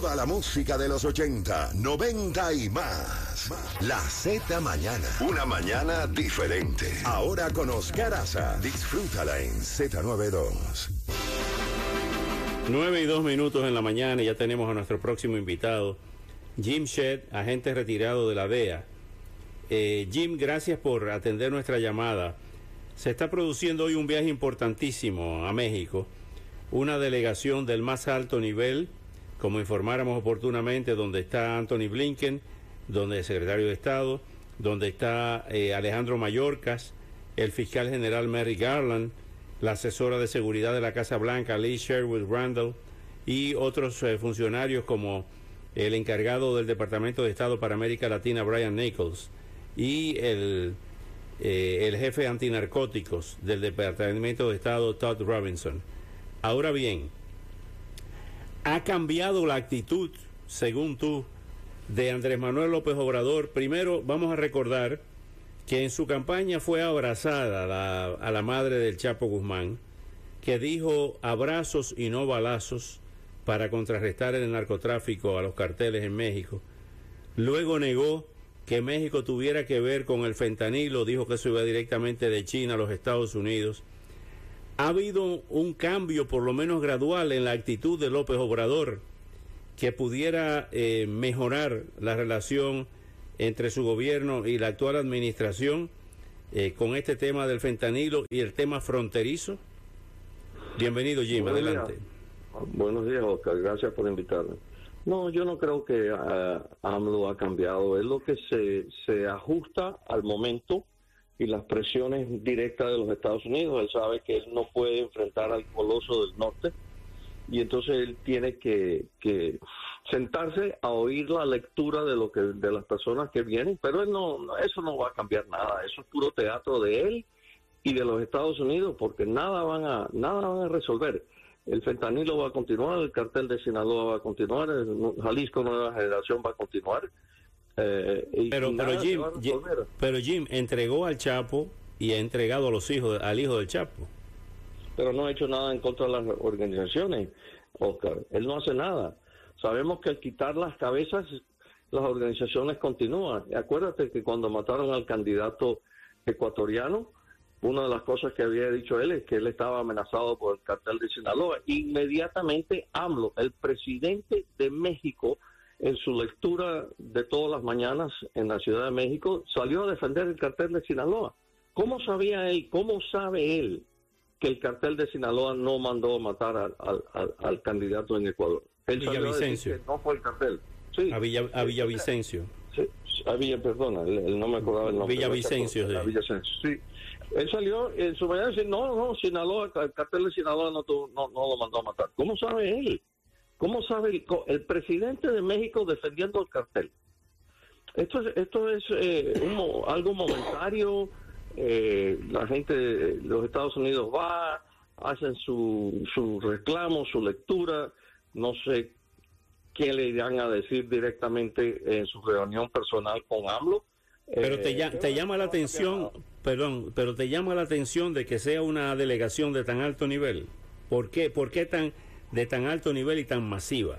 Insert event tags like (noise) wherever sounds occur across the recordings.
toda la música de los 80, 90 y más. La Z Mañana, una mañana diferente. Ahora con Oscar Aza, disfrútala en Z92. 9 y 2 minutos en la mañana y ya tenemos a nuestro próximo invitado, Jim Shedd, agente retirado de la DEA. Eh, Jim, gracias por atender nuestra llamada. Se está produciendo hoy un viaje importantísimo a México una delegación del más alto nivel, como informáramos oportunamente, donde está Anthony Blinken, donde el secretario de Estado, donde está eh, Alejandro Mayorkas, el fiscal general Mary Garland, la asesora de seguridad de la Casa Blanca, Lee Sherwood Randall, y otros eh, funcionarios como el encargado del Departamento de Estado para América Latina, Brian Nichols, y el, eh, el jefe antinarcóticos del Departamento de Estado, Todd Robinson. Ahora bien, ha cambiado la actitud, según tú, de Andrés Manuel López Obrador. Primero, vamos a recordar que en su campaña fue abrazada a la madre del Chapo Guzmán, que dijo abrazos y no balazos para contrarrestar el narcotráfico a los carteles en México. Luego negó que México tuviera que ver con el fentanilo, dijo que eso iba directamente de China a los Estados Unidos ha habido un cambio, por lo menos gradual, en la actitud de López Obrador que pudiera eh, mejorar la relación entre su gobierno y la actual administración eh, con este tema del fentanilo y el tema fronterizo? Bienvenido, Jim, adelante. Buenos días, Oscar, gracias por invitarme. No, yo no creo que uh, AMLO ha cambiado, es lo que se, se ajusta al momento y las presiones directas de los Estados Unidos. Él sabe que él no puede enfrentar al coloso del norte y entonces él tiene que, sentarse a oír la lectura de lo que de las personas que vienen, pero él no, eso no va a cambiar nada, eso es puro teatro de él y de los Estados Unidos porque nada van a nada van a resolver. El fentanilo va a continuar, el cartel de Sinaloa va a continuar, el Jalisco Nueva Generación va a continuar eh, pero, pero, Jim, pero Jim entregó al Chapo y ha entregado a los hijos, al hijo del Chapo. Pero no ha hecho nada en contra de las organizaciones, Oscar. Él no hace nada. Sabemos que al quitar las cabezas, las organizaciones continúan. Acuérdate que cuando mataron al candidato ecuatoriano, una de las cosas que había dicho él es que él estaba amenazado por el cartel de Sinaloa. Inmediatamente AMLO, el presidente de México, en su lectura de todas las mañanas en la Ciudad de México, salió a defender el cartel de Sinaloa. ¿Cómo sabía él, cómo sabe él que el cartel de Sinaloa no mandó matar al, candidato en Ecuador? Él Villavicencio. no fue el cartel. Sí. A, Villa, a Villavicencio. Sí, a Villa, perdona, no me acordaba el nombre. Villavicencio, sí. Villavicencio, sí. Él salió en su mañana y dice, no, no, Sinaloa, el cartel de Sinaloa no, no, no lo mandó a matar. ¿Cómo sabe él? ¿Cómo sabe el, presidente de México defendiendo el cartel? Esto es, esto es eh, algo momentario. Eh, la gente de los Estados Unidos va, hacen su, su reclamo, su lectura. No sé qué le irán a decir directamente en su reunión personal con AMLO. Pero te, eh, te llama la atención, perdón, pero te llama la atención de que sea una delegación de tan alto nivel. ¿Por qué? ¿Por qué tan de tan alto nivel y tan masiva?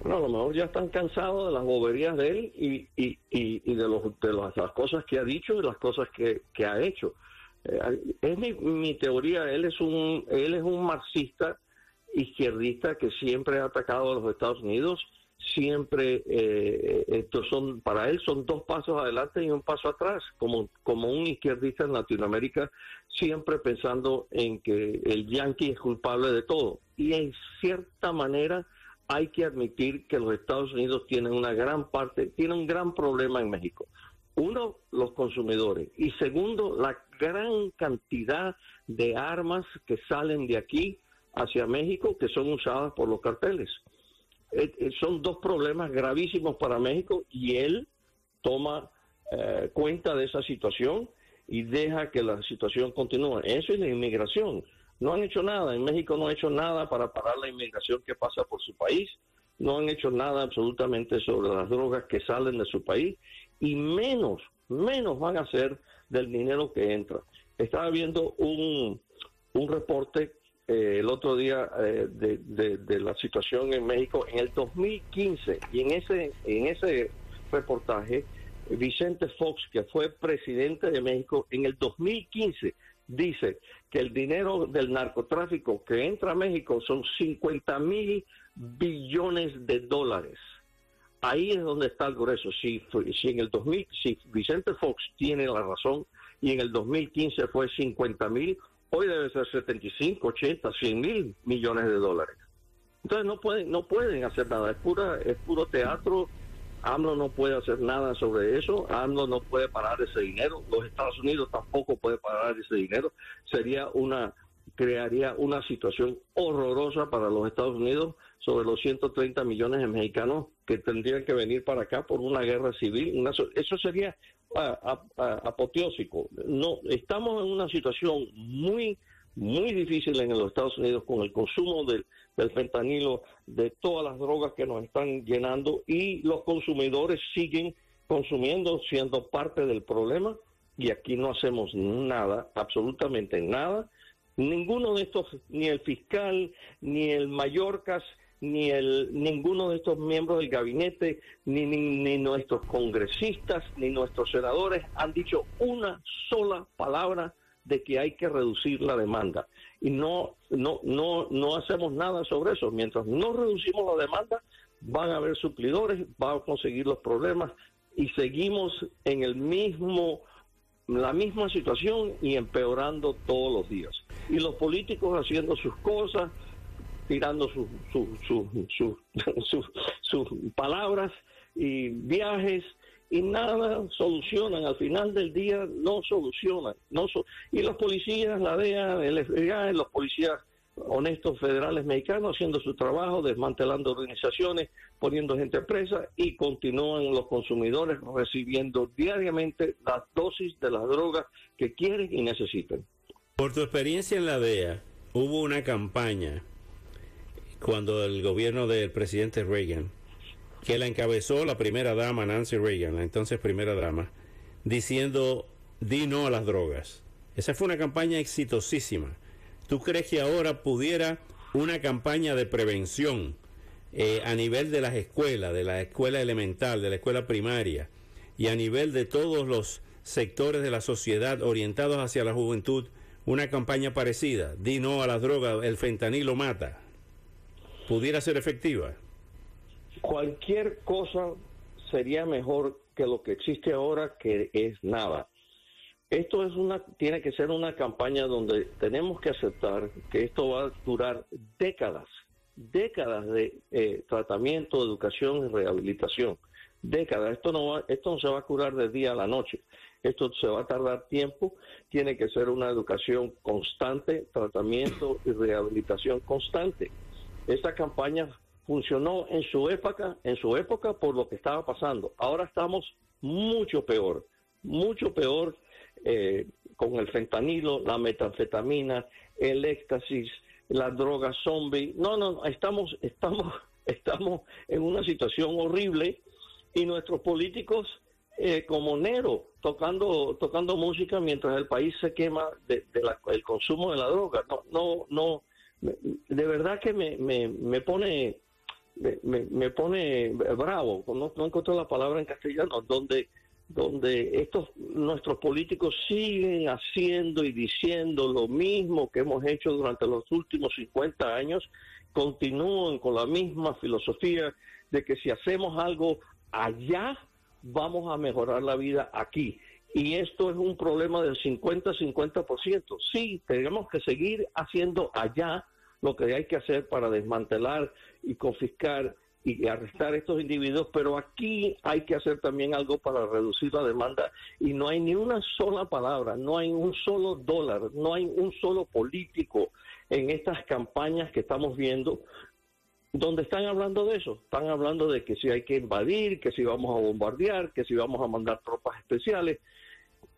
Bueno, a lo mejor ya están cansados de las boberías de él y, y, y, de, los, de las cosas que ha dicho y las cosas que, que ha hecho. Eh, es mi, mi, teoría, él es un él es un marxista izquierdista que siempre ha atacado a los Estados Unidos, siempre eh, estos son para él son dos pasos adelante y un paso atrás, como como un izquierdista en Latinoamérica, siempre pensando en que el yanqui es culpable de todo y en cierta manera hay que admitir que los Estados Unidos tienen una gran parte, tienen un gran problema en México. Uno, los consumidores. Y segundo, la gran cantidad de armas que salen de aquí hacia México que son usadas por los carteles. Eh, eh, son dos problemas gravísimos para México y él toma eh, cuenta de esa situación y deja que la situación continúe. Eso es la inmigración. No han hecho nada. En México no han hecho nada para parar la inmigración que pasa por su país. No han hecho nada absolutamente sobre las drogas que salen de su país. Y menos, menos van a hacer del dinero que entra. Estaba viendo un, un reporte eh, el otro día eh, de, de, la situación en México en el 2015 y en ese en ese reportaje Vicente Fox que fue presidente de México en el 2015 dice que el dinero del narcotráfico que entra a México son 50 mil billones de dólares. Ahí es donde está el grueso. Si, si en el 2000 si Vicente Fox tiene la razón y en el 2015 fue 50 mil hoy debe ser 75, 80, 100 mil millones de dólares. Entonces no pueden, no pueden hacer nada, es pura, es puro teatro. AMLO no puede hacer nada sobre eso, AMLO no puede parar ese dinero, los Estados Unidos tampoco puede parar ese dinero. Sería una, crearía una situación horrorosa para los Estados Unidos sobre los 130 millones de mexicanos que tendrían que venir para acá por una guerra civil. eso sería apoteósico. No, estamos en una situación muy, muy difícil en los Estados Unidos con el consumo del, del fentanilo, de todas las drogas que nos están llenando y los consumidores siguen consumiendo, siendo parte del problema y aquí no hacemos nada, absolutamente nada. Ninguno de estos, ni el fiscal, ni el Mallorcas, ni el, ninguno de estos miembros del gabinete, ni, ni, nuestros congresistas, ni nuestros senadores han dicho una sola palabra de que hay que reducir la demanda. Y no, no, no, no hacemos nada sobre eso. Mientras no reducimos la demanda, van a haber suplidores, van a conseguir los problemas y seguimos en el mismo la misma situación y empeorando todos los días. Y los políticos haciendo sus cosas, tirando sus (laughs) su, su, palabras y viajes y nada solucionan. Al final del día no solucionan. No y los policías, la DEA, el FBI, los policías honestos federales mexicanos haciendo su trabajo, desmantelando organizaciones, poniendo gente presa y continúan los consumidores recibiendo diariamente las dosis de las drogas que quieren y necesitan. Por tu experiencia en la DEA, hubo una campaña cuando el gobierno del presidente Reagan, que la encabezó la primera dama Nancy Reagan, la entonces primera dama, diciendo di no a las drogas. Esa fue una campaña exitosísima. ¿Tú crees que ahora pudiera una campaña de prevención eh, a nivel de las escuelas, de la escuela elemental, de la escuela primaria y a nivel de todos los sectores de la sociedad orientados hacia la juventud, una campaña parecida? Di no a las drogas, el fentanilo mata pudiera ser efectiva? Cualquier cosa sería mejor que lo que existe ahora, que es nada. Esto es una, tiene que ser una campaña donde tenemos que aceptar que esto va a durar décadas, décadas de eh, tratamiento, educación y rehabilitación. Décadas. Esto no, va, esto no se va a curar de día a la noche. Esto se va a tardar tiempo. Tiene que ser una educación constante, tratamiento y rehabilitación constante. Esa campaña funcionó en su época, en su época por lo que estaba pasando. Ahora estamos mucho peor, mucho peor eh, con el fentanilo, la metanfetamina, el éxtasis, la droga zombie. No, no, estamos, estamos, (laughs) estamos en una situación horrible y nuestros políticos eh, como Nero tocando tocando música mientras el país se quema del de, consumo de la droga. No, no, no de verdad que me, me, me pone me, me, pone bravo, no, no encuentro la palabra en castellano, donde, donde estos nuestros políticos siguen haciendo y diciendo lo mismo que hemos hecho durante los últimos 50 años, continúan con la misma filosofía de que si hacemos algo allá, vamos a mejorar la vida aquí. Y esto es un problema del 50-50%. Sí, tenemos que seguir haciendo allá lo que hay que hacer para desmantelar y confiscar y arrestar a estos individuos, pero aquí hay que hacer también algo para reducir la demanda y no hay ni una sola palabra, no hay un solo dólar, no hay un solo político en estas campañas que estamos viendo donde están hablando de eso, están hablando de que si hay que invadir, que si vamos a bombardear, que si vamos a mandar tropas especiales.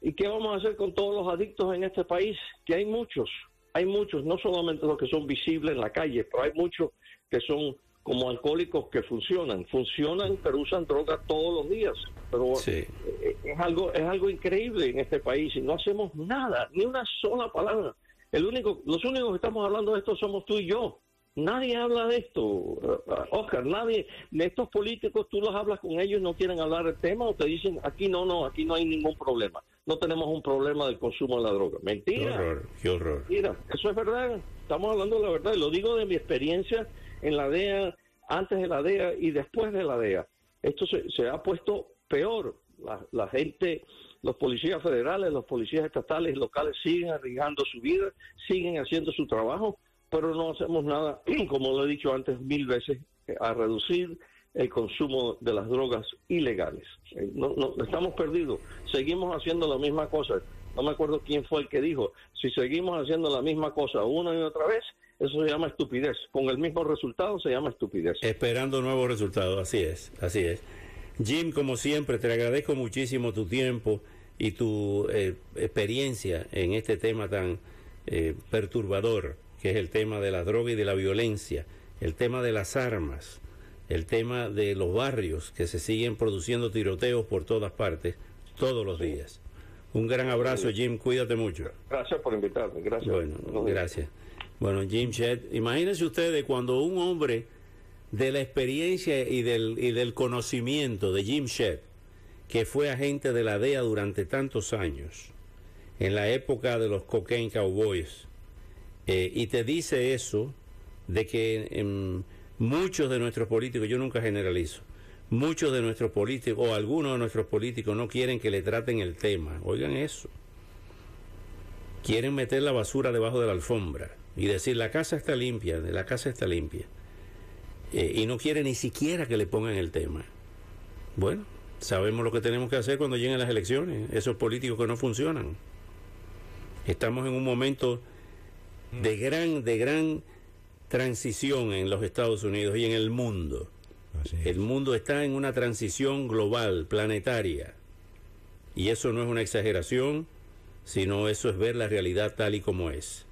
¿Y qué vamos a hacer con todos los adictos en este país? Que hay muchos, hay muchos, no solamente los que son visibles en la calle, pero hay muchos que son como alcohólicos que funcionan, funcionan pero usan droga todos los días. Pero eh, es algo es algo increíble en este país y no hacemos nada, ni una sola palabra. El único, los únicos que estamos hablando de esto somos tú y yo. Nadie habla de esto, Oscar, nadie, de estos políticos tú los hablas con ellos, no quieren hablar del tema o te dicen, aquí no, no, aquí no hay ningún problema, no tenemos un problema del consumo de la droga. Mentira. Qué horror, qué horror. Mentira, eso es verdad, estamos hablando de la verdad, y lo digo de mi experiencia en la DEA, antes de la DEA y después de la DEA. Esto se, ha puesto peor. La, gente, los policías federales, los policías estatales y locales siguen arriesgando su vida, siguen haciendo su trabajo, pero no hacemos nada, (clears throat) como lo he dicho antes mil veces, a reducir el consumo de las drogas ilegales. Eh, no, no, estamos perdidos. Seguimos haciendo la misma cosa. No me acuerdo quién fue el que dijo, si seguimos haciendo la misma cosa una y otra vez, eso se llama estupidez. Con el mismo resultado se llama estupidez. Esperando nuevos resultados, así es, así es. Jim, como siempre, te agradezco muchísimo tu tiempo y tu eh, experiencia en este tema tan eh, perturbador, que es el tema de la droga y de la violencia, el tema de las armas, el tema de los barrios que se siguen produciendo tiroteos por todas partes, todos los días. Un gran abrazo, Jim, cuídate mucho. Gracias por invitarme, gracias. Bueno, gracias. Bueno, Jim Shedd, imagínense ustedes cuando un hombre de la experiencia y del, y del conocimiento de Jim Shedd, que fue agente de la DEA durante tantos años, en la época de los Cocaine Cowboys, eh, y te dice eso, de que em, muchos de nuestros políticos, yo nunca generalizo, muchos de nuestros políticos o algunos de nuestros políticos no quieren que le traten el tema. Oigan eso. Quieren meter la basura debajo de la alfombra y decir la casa está limpia, la casa está limpia. Eh, y no quiere ni siquiera que le pongan el tema. Bueno, sabemos lo que tenemos que hacer cuando lleguen las elecciones, esos políticos que no funcionan. Estamos en un momento de gran, de gran transición en los Estados Unidos y en el mundo. El mundo está en una transición global, planetaria. Y eso no es una exageración, sino eso es ver la realidad tal y como es.